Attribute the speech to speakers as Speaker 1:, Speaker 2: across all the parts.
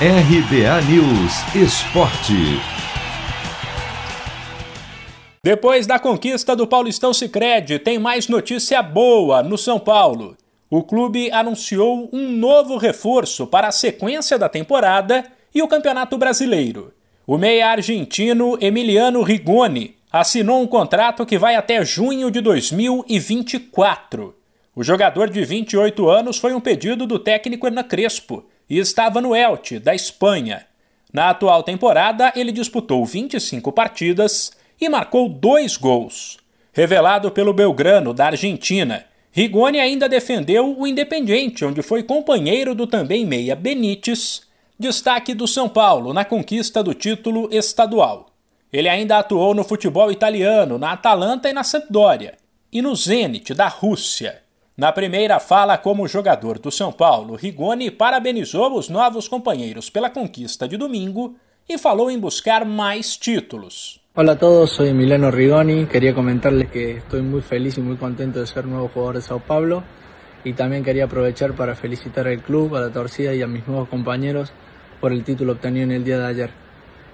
Speaker 1: RBA News Esporte.
Speaker 2: Depois da conquista do Paulistão Sicredi, tem mais notícia boa no São Paulo. O clube anunciou um novo reforço para a sequência da temporada e o Campeonato Brasileiro. O meia argentino Emiliano Rigoni assinou um contrato que vai até junho de 2024. O jogador de 28 anos foi um pedido do técnico Hernan Crespo e estava no Elche, da Espanha. Na atual temporada, ele disputou 25 partidas e marcou dois gols. Revelado pelo Belgrano, da Argentina, Rigoni ainda defendeu o Independiente, onde foi companheiro do também meia Benítez, destaque do São Paulo na conquista do título estadual. Ele ainda atuou no futebol italiano, na Atalanta e na Sampdoria, e no Zenit, da Rússia. Na primeira fala como jogador do São Paulo, Rigoni parabenizou os novos companheiros pela conquista de domingo e falou em buscar mais títulos.
Speaker 3: Hola a todos, soy Emiliano Rigoni. Quería comentarles que estoy muy feliz y muy contento de ser nuevo jugador de Sao Paulo. Y también quería aprovechar para felicitar al club, a torcida y a mis nuevos compañeros por el título obtenido en el día de ayer.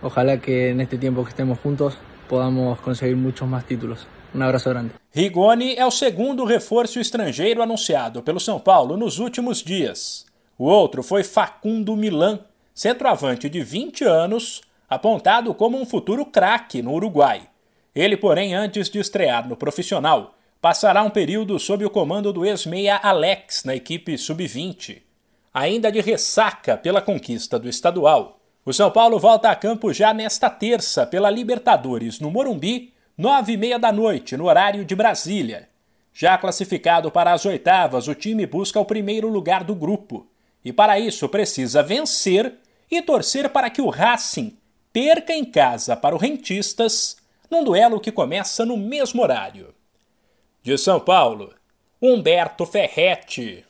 Speaker 3: Ojalá que en este tiempo que estemos juntos podamos conseguir muchos más títulos. Um abraço grande.
Speaker 2: Rigoni é o segundo reforço estrangeiro anunciado pelo São Paulo nos últimos dias. O outro foi Facundo Milan, centroavante de 20 anos, apontado como um futuro craque no Uruguai. Ele, porém, antes de estrear no profissional, passará um período sob o comando do ex-meia Alex na equipe sub-20. Ainda de ressaca pela conquista do estadual, o São Paulo volta a campo já nesta terça pela Libertadores no Morumbi nove e meia da noite, no horário de Brasília. Já classificado para as oitavas, o time busca o primeiro lugar do grupo. E para isso precisa vencer e torcer para que o Racing perca em casa para o Rentistas, num duelo que começa no mesmo horário. De São Paulo, Humberto Ferretti.